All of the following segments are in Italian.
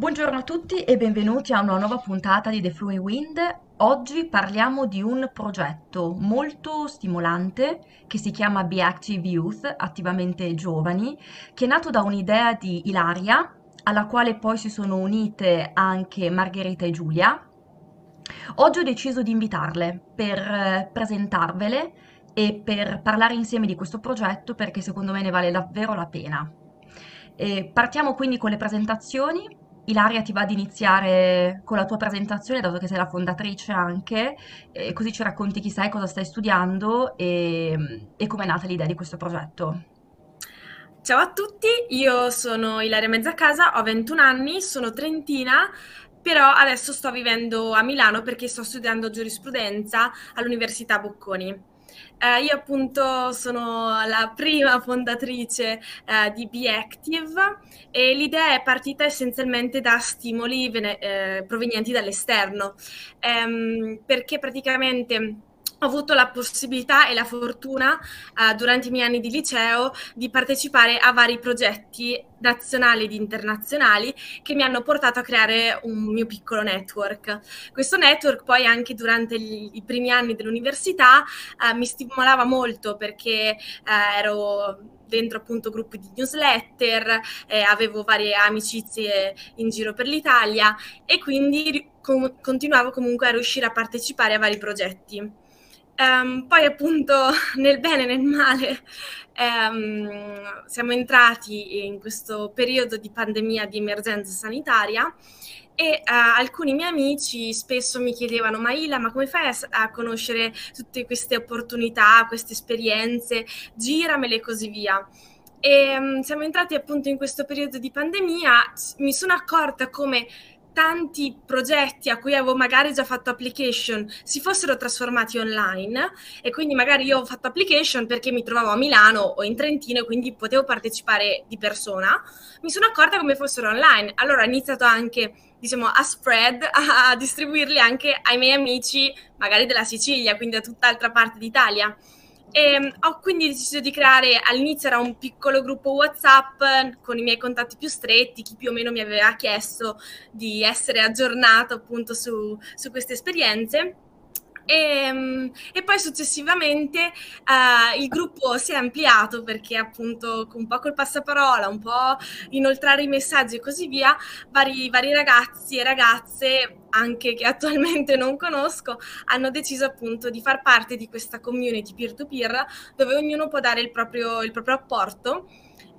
Buongiorno a tutti e benvenuti a una nuova puntata di The Flowing Wind. Oggi parliamo di un progetto molto stimolante che si chiama Be Active Youth, attivamente giovani, che è nato da un'idea di Ilaria, alla quale poi si sono unite anche Margherita e Giulia. Oggi ho deciso di invitarle per eh, presentarvele e per parlare insieme di questo progetto perché secondo me ne vale davvero la pena. E partiamo quindi con le presentazioni Ilaria ti va ad iniziare con la tua presentazione, dato che sei la fondatrice anche, e così ci racconti chi sei, cosa stai studiando e, e come è nata l'idea di questo progetto. Ciao a tutti, io sono Ilaria Mezzacasa, ho 21 anni, sono trentina, però adesso sto vivendo a Milano perché sto studiando giurisprudenza all'Università Bocconi. Eh, io appunto sono la prima fondatrice eh, di Be Active e l'idea è partita essenzialmente da stimoli vene- eh, provenienti dall'esterno, ehm, perché praticamente ho avuto la possibilità e la fortuna uh, durante i miei anni di liceo di partecipare a vari progetti nazionali ed internazionali che mi hanno portato a creare un mio piccolo network. Questo network poi anche durante gli, i primi anni dell'università uh, mi stimolava molto perché uh, ero dentro appunto gruppi di newsletter, eh, avevo varie amicizie in giro per l'Italia e quindi continuavo comunque a riuscire a partecipare a vari progetti. Um, poi appunto nel bene e nel male um, siamo entrati in questo periodo di pandemia, di emergenza sanitaria e uh, alcuni miei amici spesso mi chiedevano ma Ila ma come fai a, a, conoscere tutte queste opportunità, queste esperienze, giramele e così via. E um, siamo entrati appunto in questo periodo di pandemia, mi sono accorta come tanti progetti a cui avevo magari già fatto application si fossero trasformati online e quindi magari io ho fatto application perché mi trovavo a Milano o in Trentino e quindi potevo partecipare di persona, mi sono accorta come fossero online. Allora ho iniziato anche diciamo a spread, a distribuirli anche ai miei amici magari della Sicilia, quindi da tutt'altra parte d'Italia. E ehm, ho quindi deciso di creare, all'inizio era un piccolo gruppo WhatsApp con i miei contatti più stretti, chi più o meno mi aveva chiesto di essere aggiornato appunto su, su queste esperienze. E, ehm, e, poi successivamente uh, il gruppo si è ampliato perché appunto un po' col passaparola, un po' inoltrare i messaggi e così via, vari, vari ragazzi e ragazze anche che attualmente non conosco, hanno deciso appunto di far parte di questa community peer-to-peer dove ognuno può dare il proprio, il proprio apporto.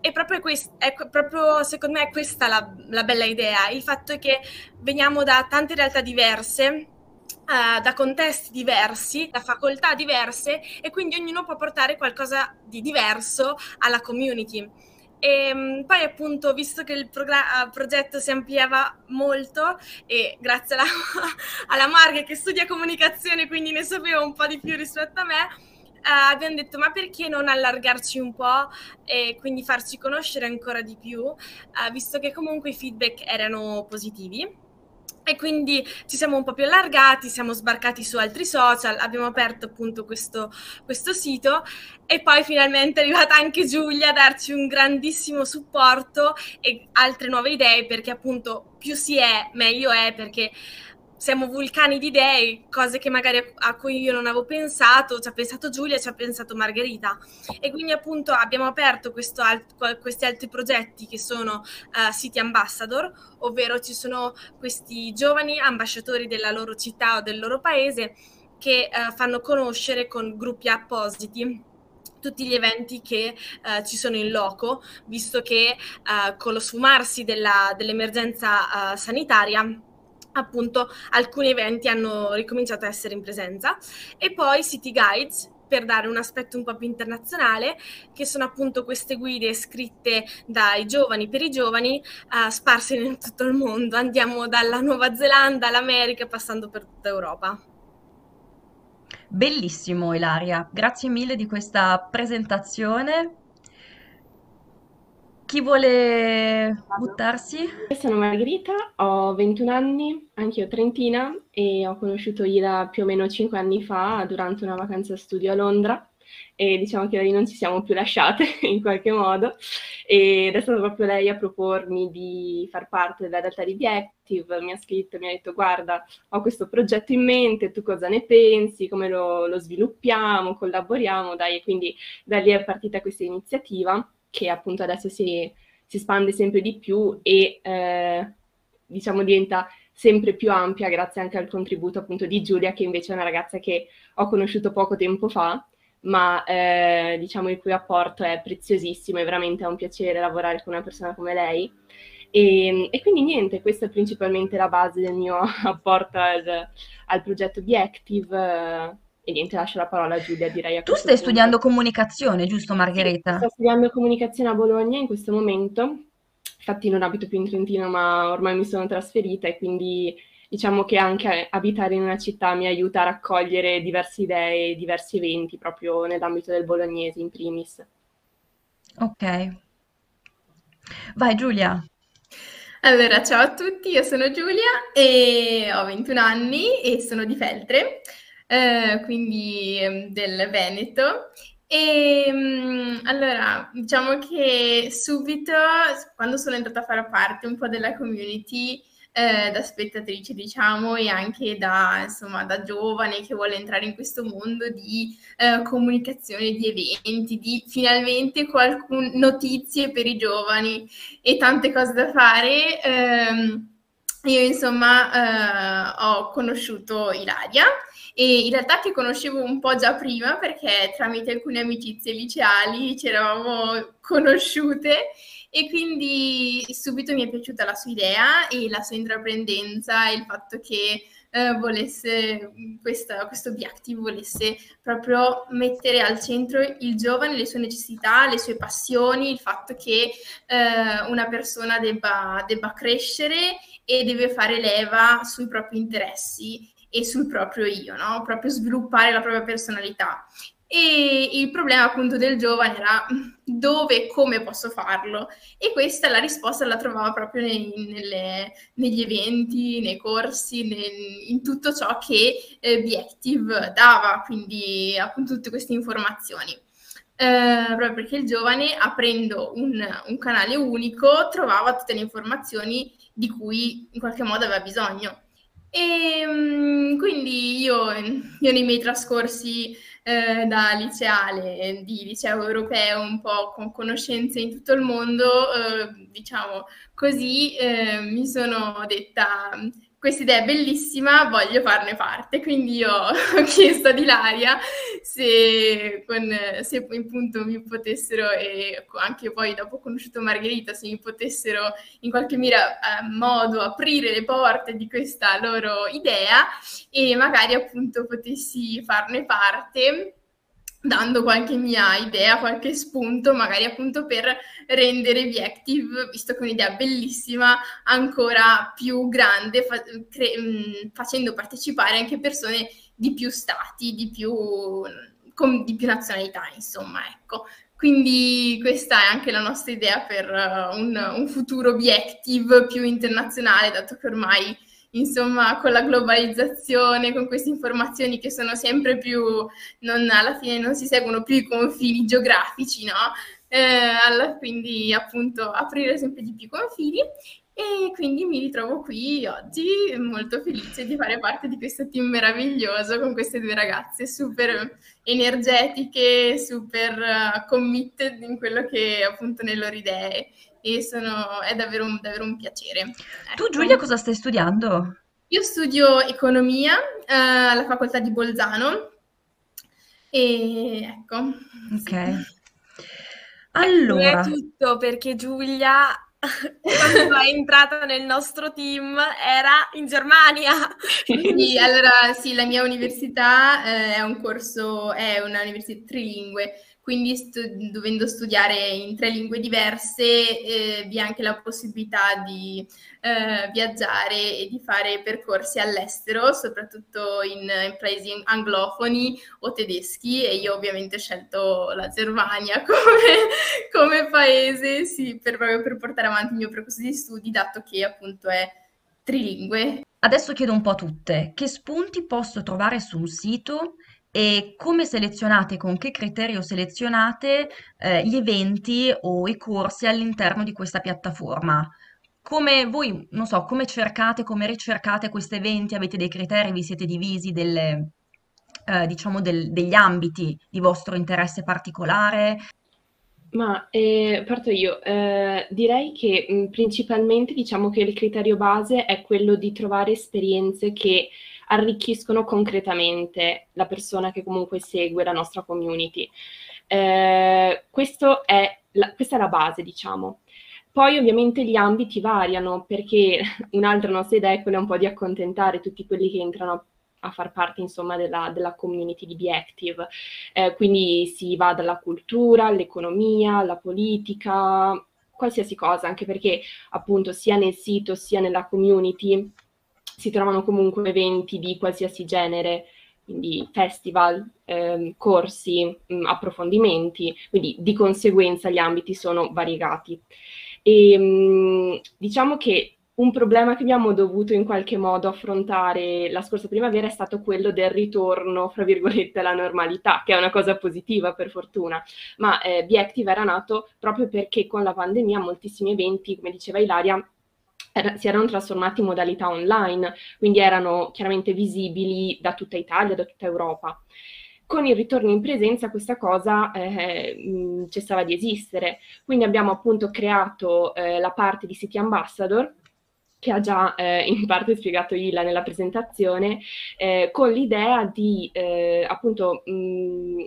E proprio, quest- è proprio secondo me è questa la, la bella idea, il fatto che veniamo da tante realtà diverse, Uh, da contesti diversi, da facoltà diverse e quindi ognuno può portare qualcosa di diverso alla community. E ehm, poi appunto, visto che il progr- progetto si ampliava molto e grazie alla, alla Marghe che studia comunicazione, quindi ne sapeva un po' di più rispetto a me, eh, abbiamo detto ma perché non allargarci un po' e quindi farci conoscere ancora di più, eh, visto che comunque i feedback erano positivi. E quindi ci siamo un po' più allargati, siamo sbarcati su altri social, abbiamo aperto appunto questo, questo sito e poi finalmente è arrivata anche Giulia a darci un grandissimo supporto e altre nuove idee perché appunto più si è meglio è perché siamo vulcani di idee, cose che magari a cui io non avevo pensato, ci ha pensato Giulia, ci ha pensato Margherita. E quindi appunto abbiamo aperto alt- questi altri progetti che sono uh, City Ambassador, ovvero ci sono questi giovani ambasciatori della loro città o del loro paese che uh, fanno conoscere con gruppi appositi tutti gli eventi che uh, ci sono in loco, visto che con lo sfumarsi della, dell'emergenza sanitaria appunto alcuni eventi hanno ricominciato a essere in presenza e poi City Guides per dare un aspetto un po' più internazionale, che sono appunto queste guide scritte dai giovani per i giovani, uh, sparse in tutto il mondo. Andiamo dalla Nuova Zelanda all'America, passando per tutta Europa. Bellissimo Ilaria, grazie mille di questa presentazione. Chi vuole buttarsi? Sono Margherita, ho 21 anni, anche io trentina, e ho conosciuto Ida più o meno 5 anni fa durante una vacanza studio a Londra. e diciamo che da lì non ci siamo più lasciate in qualche modo ed è stata proprio lei a propormi di far parte della realtà di The Active, mi ha scritto, mi ha detto guarda ho questo progetto in mente, tu cosa ne pensi, come lo, lo sviluppiamo, collaboriamo, dai, e quindi da lì è partita questa iniziativa che appunto adesso si, si espande sempre di più e eh, diciamo diventa sempre più ampia grazie anche al contributo appunto di Giulia che invece è una ragazza che ho conosciuto poco tempo fa ma eh, diciamo il cui apporto è preziosissimo e veramente è un piacere lavorare con una persona come lei. E, e quindi niente, questa è principalmente la base del mio apporto al, al progetto Be Active e niente, lascio la parola a Giulia, direi. A tu stai punto. studiando comunicazione, giusto Margherita? Sì, sto studiando comunicazione a Bologna in questo momento, infatti non abito più in Trentino, ma ormai mi sono trasferita e quindi diciamo che anche abitare in una città mi aiuta a raccogliere diverse idee, diversi eventi proprio nell'ambito del bolognese in primis. Ok. Vai Giulia. Allora, ciao a tutti, io sono Giulia e ho 21 anni e sono di Feltre eh, quindi ehm, del Veneto. E mm, allora, diciamo che subito, quando sono entrata a fare parte un po' della community, eh, da spettatrice, diciamo, e anche da, insomma, da giovane che vuole entrare in questo mondo di eh, comunicazione, di eventi, di finalmente qualcun, notizie per i giovani e tante cose da fare. Ehm, io, insomma, eh, ho conosciuto Ilaria e in realtà che conoscevo un po' già prima perché tramite alcune amicizie liceali ci eravamo conosciute e quindi subito mi è piaciuta la sua idea e la sua intraprendenza e il fatto che eh, volesse questa, questo Be volesse proprio mettere al centro il giovane, le sue necessità, le sue passioni, il fatto che eh, una persona debba, debba crescere e deve fare leva sui propri interessi e sul proprio io, no? proprio sviluppare la propria personalità. E il problema appunto del giovane era dove e come posso farlo e questa la risposta la trovava proprio nei, nelle, negli eventi, nei corsi, nel, in tutto ciò che eh, Beactive dava, quindi appunto tutte queste informazioni. Eh, proprio perché il giovane aprendo un, un canale unico trovava tutte le informazioni di cui in qualche modo aveva bisogno. E mm, quindi io, io, nei miei trascorsi eh, da liceale, di liceo europeo, un po' con conoscenze in tutto il mondo, eh, diciamo così, eh, mi sono detta questa idea è bellissima, voglio farne parte. Quindi io ho chiesto ad Ilaria se, con, se appunto mi potessero, e anche poi dopo ho conosciuto Margherita, se mi potessero in qualche mira, eh, modo aprire le porte di questa loro idea e magari appunto potessi farne parte dando qualche mia idea, qualche spunto, magari appunto per rendere Viactive, visto che è un'idea bellissima, ancora più grande, fa- cre- mm, facendo partecipare anche persone di più stati, di più, con, di più nazionalità, insomma, ecco. Quindi questa è anche la nostra idea per uh, un, un futuro Viactive più internazionale, dato che ormai insomma, con la globalizzazione, con queste informazioni che sono sempre più, non, alla fine non si seguono più i confini geografici, no? Eh, quindi appunto aprire sempre di più i confini e quindi mi ritrovo qui oggi molto felice di fare parte di questo team meraviglioso con queste due ragazze super energetiche, super uh, committed in quello che appunto nelle loro idee e sono, è davvero un, davvero un piacere. Ecco. Tu Giulia cosa stai studiando? Io studio economia eh, alla facoltà di Bolzano e ecco. Ok. Allora. È tutto perché Giulia quando è entrata nel nostro team era in Germania. Sì, allora sì, la mia università eh, è un corso, è una università trilingue quindi stu- dovendo studiare in tre lingue diverse eh, vi è anche la possibilità di eh, viaggiare e di fare percorsi all'estero, soprattutto in, in, paesi anglofoni o tedeschi e io ovviamente ho scelto la Germania come, come paese sì, per, per portare avanti il mio percorso di studi, dato che appunto è trilingue. Adesso chiedo un po' a tutte, che spunti posso trovare sul sito e come selezionate, con che criterio selezionate eh, gli eventi o i corsi all'interno di questa piattaforma? Come voi, non so, come cercate, come ricercate questi eventi? Avete dei criteri, vi siete divisi delle, eh, diciamo del- degli ambiti di vostro interesse particolare? Ma eh, parto io. Eh, direi che mh, principalmente diciamo che il criterio base è quello di trovare esperienze che arricchiscono concretamente la persona che comunque segue la nostra community. Eh, è la, questa è la base, diciamo. Poi ovviamente gli ambiti variano perché un'altra nostra idea è quella un po' di accontentare tutti quelli che entrano a far parte insomma della, della community di Be Active. Eh, quindi si va dalla cultura all'economia, alla politica, qualsiasi cosa, anche perché appunto sia nel sito sia nella community si trovano comunque eventi di qualsiasi genere, quindi festival, ehm, corsi, mh, approfondimenti, quindi di conseguenza gli ambiti sono variegati. E, mh, mm, diciamo che un problema che abbiamo dovuto in qualche modo affrontare la scorsa primavera è stato quello del ritorno, fra virgolette, alla normalità, che è una cosa positiva per fortuna, ma eh, Active era nato proprio perché con la pandemia moltissimi eventi, come diceva Ilaria, era, si erano trasformati in modalità online, quindi erano chiaramente visibili da tutta Italia, da tutta Europa. Con il ritorno in presenza questa cosa eh, mh, cessava di esistere, quindi abbiamo appunto creato eh, la parte di City Ambassador, che ha già eh, in parte spiegato Ila nella presentazione, eh, con l'idea di eh, appunto mh,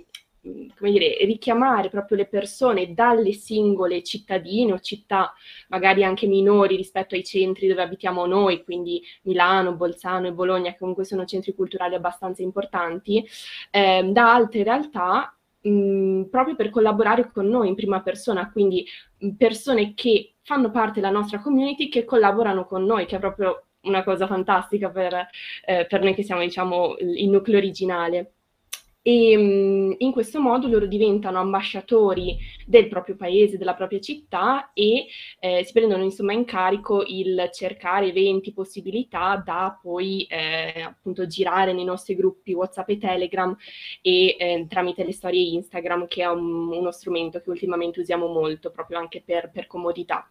come dire, richiamare proprio le persone dalle singole cittadine o città magari anche minori rispetto ai centri dove abitiamo noi, quindi Milano, Bolzano e Bologna, che comunque sono centri culturali abbastanza importanti, eh, da altre realtà mh, proprio per collaborare con noi in prima persona, quindi persone che fanno parte della nostra community che collaborano con noi, che è proprio una cosa fantastica per, eh, per noi che siamo, diciamo, il nucleo originale e in questo modo loro diventano ambasciatori del proprio paese, della propria città e eh, si prendono insomma in carico il cercare eventi, possibilità da poi eh, appunto girare nei nostri gruppi WhatsApp e Telegram e eh, tramite le storie Instagram che è un, uno strumento che ultimamente usiamo molto proprio anche per, per comodità.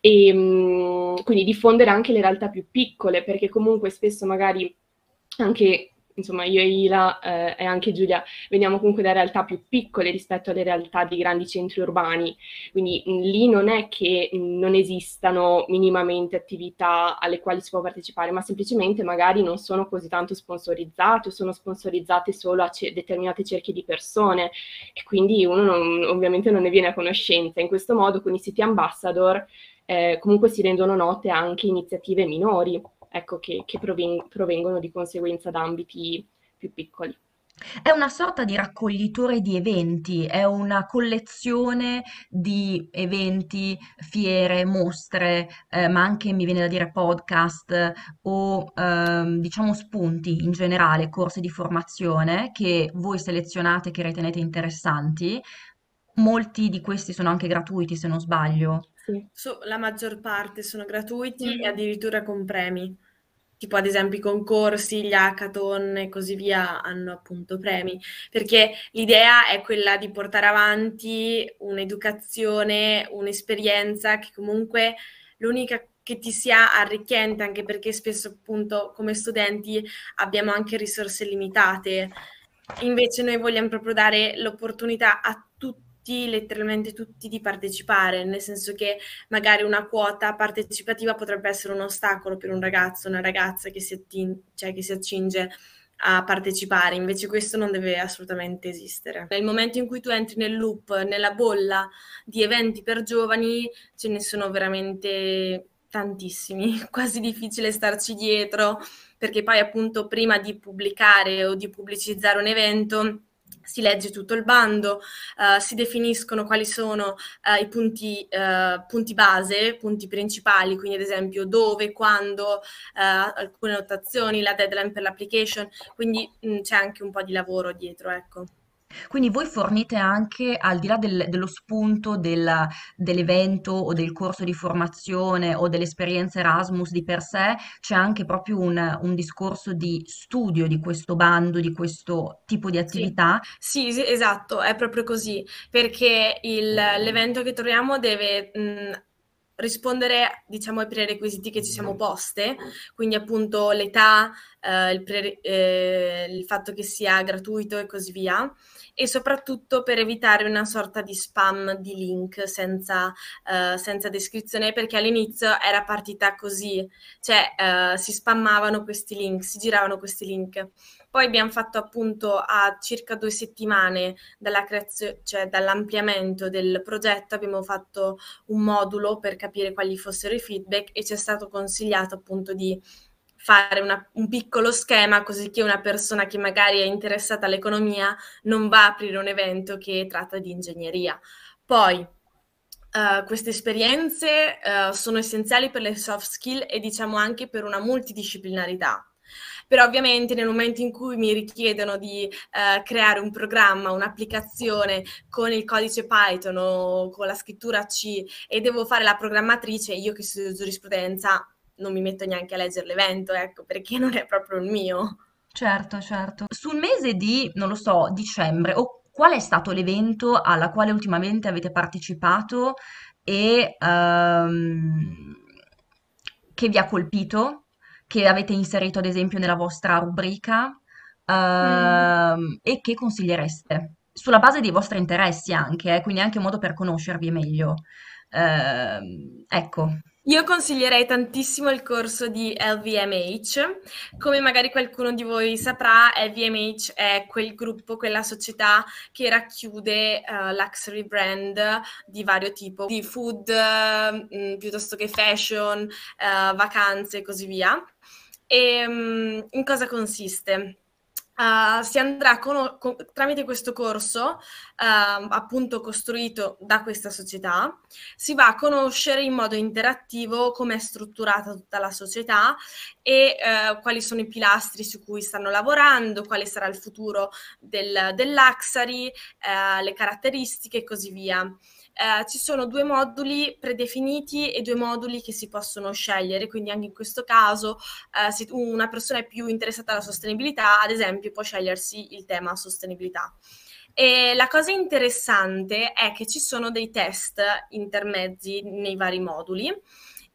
E mh, quindi diffondere anche le realtà più piccole perché comunque spesso magari anche insomma io e Ila eh, e anche Giulia veniamo comunque da realtà più piccole rispetto alle realtà di grandi centri urbani, quindi mh, lì non è che mh, non esistano minimamente attività alle quali si può partecipare, ma semplicemente magari non sono così tanto sponsorizzate o sono sponsorizzate solo a ce- determinate cerchie di persone. E quindi uno non, ovviamente non ne viene a conoscenza. In questo modo con i siti ambassador eh, comunque si rendono note anche iniziative minori ecco, che, che proven- provengono di conseguenza da ambiti più piccoli. È una sorta di raccoglitore di eventi, è una collezione di eventi, fiere, mostre, eh, ma anche mi viene da dire podcast o ehm, diciamo spunti in generale, corsi di formazione che voi selezionate, che ritenete interessanti. Molti di questi sono anche gratuiti, se non sbaglio. Sì. So, la maggior parte sono gratuiti mm-hmm. e addirittura con premi. Tipo ad esempio i concorsi, gli hackathon e così via hanno appunto premi, perché l'idea è quella di portare avanti un'educazione, un'esperienza che comunque l'unica che ti sia arricchente, anche perché spesso appunto come studenti abbiamo anche risorse limitate. Invece noi vogliamo proprio dare l'opportunità a tutti tutti, letteralmente tutti, di partecipare, nel senso che magari una quota partecipativa potrebbe essere un ostacolo per un ragazzo, una ragazza che si, attin- cioè che si accinge a partecipare, invece questo non deve assolutamente esistere. Nel momento in cui tu entri nel loop, nella bolla di eventi per giovani, ce ne sono veramente tantissimi, quasi difficile starci dietro, perché poi appunto prima di pubblicare o di pubblicizzare un evento si legge tutto il bando, uh, si definiscono quali sono uh, i punti, uh, punti, base, punti principali, quindi ad esempio dove, quando, alcune notazioni, la deadline per l'application, quindi mh, mm, c'è anche un po' di lavoro dietro, ecco. Quindi voi fornite anche, al di là del- dello spunto del- dell'evento o del corso di formazione o dell'esperienza Erasmus di per sé, c'è anche proprio un, un discorso di studio di questo bando, di questo tipo di Sì, attività. sì, sì, esatto, è proprio così, perché il- l'evento che troviamo deve mh, rispondere, diciamo, ai prerequisiti che ci siamo poste, quindi appunto l'età, eh, il, pre- eh, il fatto che sia gratuito e così via, e soprattutto per evitare una sorta di spam di link senza, eh, senza descrizione, perché all'inizio era partita così, cioè eh, si spammavano questi link, si giravano questi link. Poi abbiamo fatto appunto a circa due settimane dalla creazione, cioè dall'ampliamento del progetto, abbiamo fatto un modulo per capire quali fossero i feedback e ci è stato consigliato appunto di fare una, un piccolo schema così che una persona che magari è interessata all'economia non va a aprire un evento che tratta di ingegneria. Poi Uh, queste esperienze uh, sono essenziali per le soft skill e diciamo anche per una multidisciplinarità. Però ovviamente nel momento in cui mi richiedono di uh, creare un programma, un'applicazione con il codice Python o con la scrittura C e devo fare la programmatrice, io che studio giurisprudenza non mi metto neanche a leggere l'evento, ecco, perché non è proprio il mio. Certo, certo. Sul mese di, non lo so, dicembre, o qual è stato l'evento alla quale ultimamente avete partecipato e ehm, che vi ha colpito, che avete inserito ad esempio nella vostra rubrica Mm. ehm, e che consigliereste? Sulla base dei vostri interessi anche, eh, quindi anche un modo per conoscervi meglio. Ehm, ecco. Io consiglierei tantissimo il corso di LVMH. Come magari qualcuno di voi saprà, LVMH è quel gruppo, quella società che racchiude uh, luxury brand di vario tipo, di food uh, piuttosto che fashion, uh, vacanze e così via. E um, in cosa consiste? Uh, si andrà con, con, tramite questo corso, uh, appunto costruito da questa società, si va a conoscere in modo interattivo come è strutturata tutta la società e uh, quali sono i pilastri su cui stanno lavorando, quale sarà il futuro del, dell'Axari, le caratteristiche e così via eh, ci sono due moduli predefiniti e due moduli che si possono scegliere, quindi anche in questo caso eh, se una persona è più interessata alla sostenibilità, ad esempio, può scegliersi il tema sostenibilità. E la cosa interessante è che ci sono dei test intermezzi nei vari moduli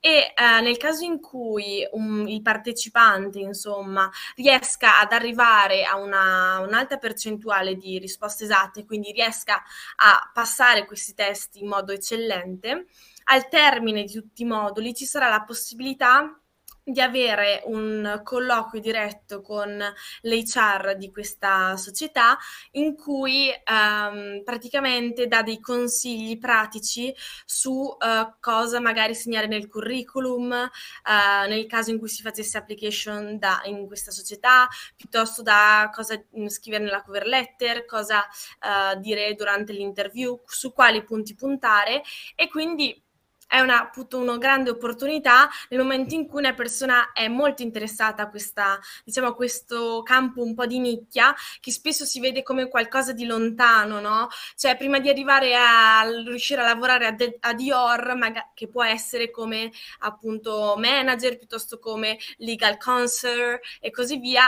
e eh, nel caso in cui un, il partecipante, insomma, riesca ad arrivare a una, un'alta percentuale di risposte esatte, quindi riesca a passare questi test in modo eccellente, al termine di tutti i moduli ci sarà la possibilità di avere un colloquio diretto con l'HR di questa società in cui um, praticamente dà dei consigli pratici su uh, cosa magari segnare nel curriculum, uh, nel caso in cui si facesse application da, in questa società, piuttosto da cosa scrivere nella cover letter, cosa uh, dire durante l'interview, su quali punti puntare e quindi è una, appunto una grande opportunità nel momento in cui una persona è molto interessata a, questa, diciamo, a questo campo un po' di nicchia, che spesso si vede come qualcosa di lontano, no? Cioè, prima di arrivare a riuscire a lavorare a, De- a Dior, maga- che può essere come appunto manager, piuttosto come legal counselor e così via,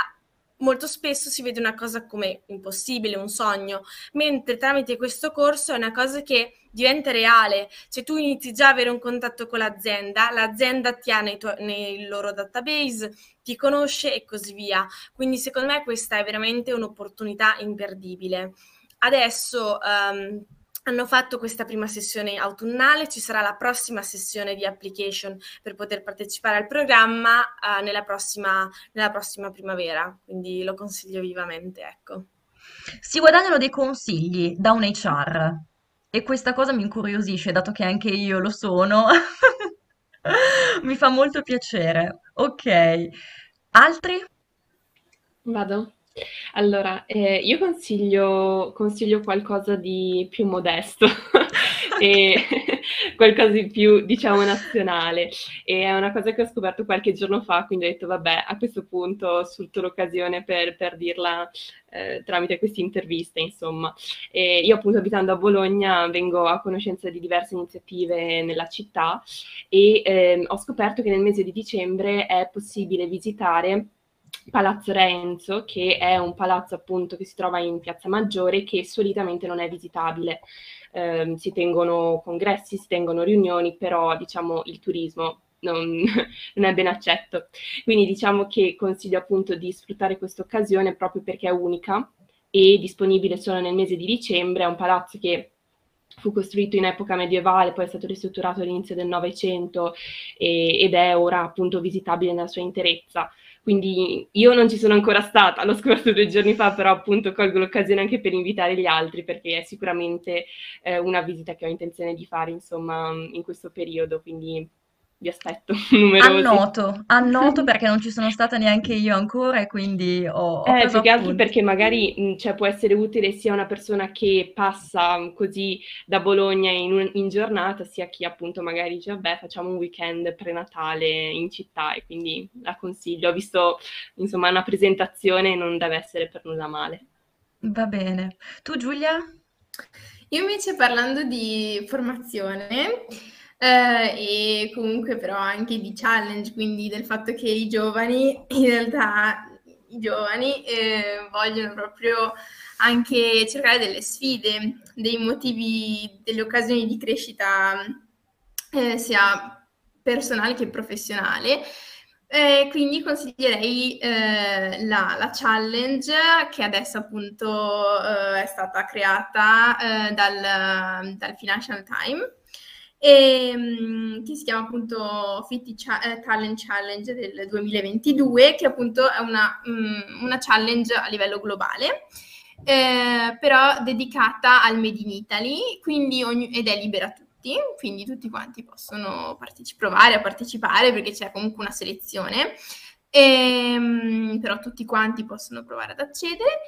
molto spesso si vede una cosa come impossibile, un sogno, mentre tramite questo corso è una cosa che diventa reale, cioè tu inizi già a avere un contatto con l'azienda, l'azienda ti ha nei, tuo, nei loro database, ti conosce e così via. Quindi secondo me questa è veramente un'opportunità imperdibile. Adesso um, hanno fatto questa prima sessione autunnale, ci sarà la prossima sessione di application per poter partecipare al programma uh, nella, prossima, nella prossima primavera, quindi lo consiglio vivamente. Ecco. Si guadagnano dei consigli da un HR e questa cosa mi incuriosisce, dato che anche io lo sono. Mi fa molto piacere. Ok. Altri? Vado. Allora, eh, io consiglio, consiglio qualcosa di più modesto, e, qualcosa di più, diciamo, nazionale. E è una cosa che ho scoperto qualche giorno fa, quindi ho detto, vabbè, a questo punto sfrutto l'occasione per, per dirla eh, tramite queste interviste, insomma. E io appunto abitando a Bologna vengo a conoscenza di diverse iniziative nella città e eh, ho scoperto che nel mese di dicembre è possibile visitare Palazzo Renzo, che è un palazzo appunto che si trova in Piazza Maggiore che solitamente non è visitabile. Eh, si tengono congressi, si tengono riunioni, però diciamo il turismo non, non, è ben accetto. Quindi diciamo che consiglio appunto di sfruttare questa occasione proprio perché è unica e disponibile solo nel mese di dicembre. È un palazzo che fu costruito in epoca medievale, poi è stato ristrutturato all'inizio del Novecento ed è ora appunto visitabile nella sua interezza. Quindi io non ci sono ancora stata, l'ho scoperto due giorni fa, però appunto colgo l'occasione anche per invitare gli altri perché è sicuramente eh, una visita che ho intenzione di fare insomma in questo periodo, quindi vi aspetto numerosi. Annoto, annoto perché non ci sono stata neanche io ancora e quindi ho, ho eh, più che altro perché magari cioè, può essere utile sia una persona che passa così da Bologna in, un, in, giornata, sia chi appunto magari dice vabbè facciamo un weekend prenatale in città e quindi la consiglio. Ho visto insomma una presentazione e non deve essere per nulla male. Va bene. Tu Giulia? Io invece parlando di formazione eh, e comunque però anche di challenge, quindi del fatto che i giovani, in realtà i giovani eh, vogliono proprio anche cercare delle sfide, dei motivi, delle occasioni di crescita eh, sia personale che professionale. Eh, quindi consiglierei eh, la, la, challenge che adesso appunto eh, è stata creata eh, dal, dal Financial Times e, um, che si chiama appunto Fitty Ch- eh, Talent Challenge del 2022, che appunto è una, um, una challenge a livello globale. Eh, però dedicata al Made in Italy, quindi ogni, ed è libera a tutti, quindi tutti quanti possono parteci- provare a partecipare perché c'è comunque una selezione, e, um, però tutti quanti possono provare ad accedere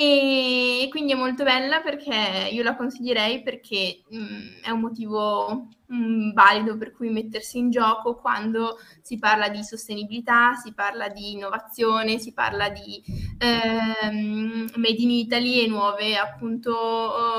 e quindi è molto bella perché io la consiglierei perché mh, mm, è un motivo mh, mm, valido per cui mettersi in gioco quando si parla di sostenibilità, si parla di innovazione, si parla di ehm, Made in Italy e nuove appunto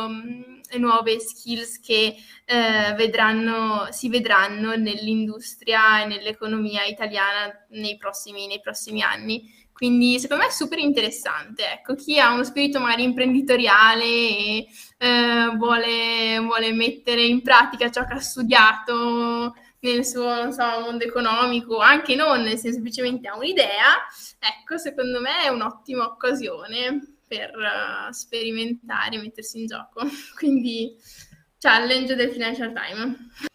um, nuove skills che eh, vedranno, si vedranno nell'industria e nell'economia italiana nei prossimi, nei prossimi anni. Quindi secondo me è super interessante. Ecco, chi ha uno spirito magari imprenditoriale e eh, vuole, vuole, mettere in pratica ciò che ha studiato nel suo so, mondo economico, anche non, se semplicemente ha un'idea, ecco, secondo me è un'ottima occasione per uh, sperimentare, mettersi in gioco. Quindi challenge del Financial Times.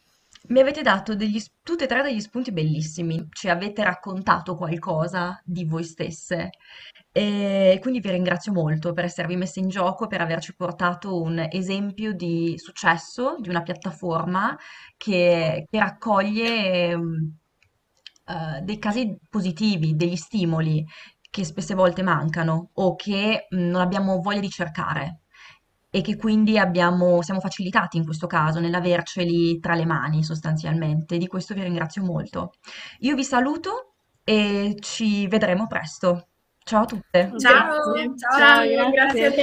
Mi avete dato degli, tutte e tre degli spunti bellissimi, ci avete raccontato qualcosa di voi stesse. E quindi vi ringrazio molto per esservi messe in gioco, per averci portato un esempio di successo di una piattaforma che, che raccoglie uh, dei casi positivi, degli stimoli che spesse volte mancano o che mh, non abbiamo voglia di cercare e che quindi abbiamo, siamo facilitati in questo caso nell'averceli tra le mani sostanzialmente. Di questo vi ringrazio molto. Io vi saluto e ci vedremo presto. Ciao a tutte. Ciao, ciao, ciao grazie. grazie a te.